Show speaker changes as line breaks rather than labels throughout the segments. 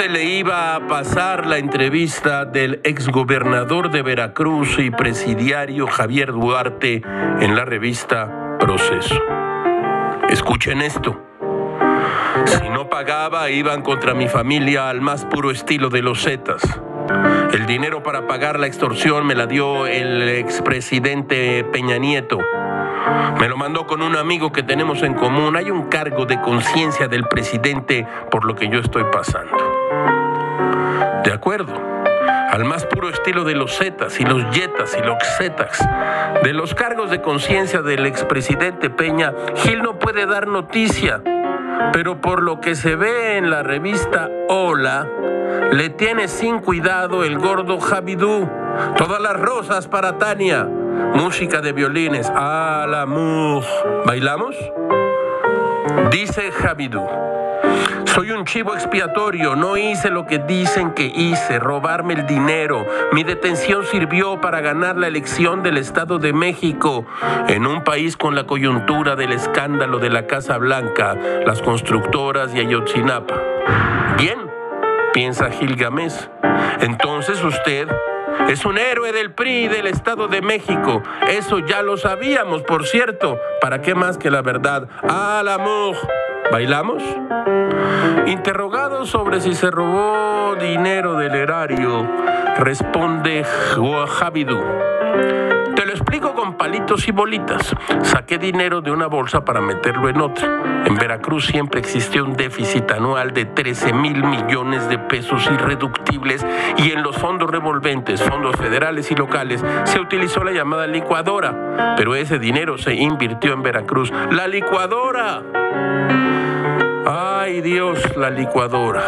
se le iba a pasar la entrevista del exgobernador de Veracruz y presidiario Javier Duarte en la revista Proceso. Escuchen esto. Si no pagaba, iban contra mi familia al más puro estilo de los Zetas. El dinero para pagar la extorsión me la dio el expresidente Peña Nieto. Me lo mandó con un amigo que tenemos en común. Hay un cargo de conciencia del presidente por lo que yo estoy pasando. De acuerdo. Al más puro estilo de los Zetas y los Yetas y los Zetas. De los cargos de conciencia del expresidente Peña, Gil no puede dar noticia. Pero por lo que se ve en la revista Hola, le tiene sin cuidado el gordo Javidú. Todas las rosas para Tania. Música de violines. A la ¿Bailamos? Dice Javidú. Soy un chivo expiatorio, no hice lo que dicen que hice, robarme el dinero. Mi detención sirvió para ganar la elección del Estado de México en un país con la coyuntura del escándalo de la Casa Blanca, las constructoras y Ayotzinapa. Bien, piensa Gilgamesh. Entonces usted es un héroe del PRI del Estado de México. Eso ya lo sabíamos, por cierto. ¿Para qué más que la verdad? ¡Al amor! ¿Bailamos? Interrogado sobre si se robó dinero del erario, responde Javidú. Te lo explico con palitos y bolitas. Saqué dinero de una bolsa para meterlo en otra. En Veracruz siempre existió un déficit anual de 13 mil millones de pesos irreductibles y en los fondos revolventes, fondos federales y locales, se utilizó la llamada licuadora. Pero ese dinero se invirtió en Veracruz. ¡La licuadora! Ay Dios, la licuadora.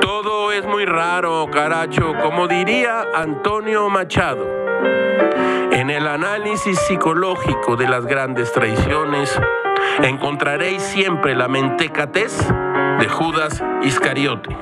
Todo es muy raro, caracho, como diría Antonio Machado. En el análisis psicológico de las grandes traiciones, encontraréis siempre la mentecatez de Judas Iscariote.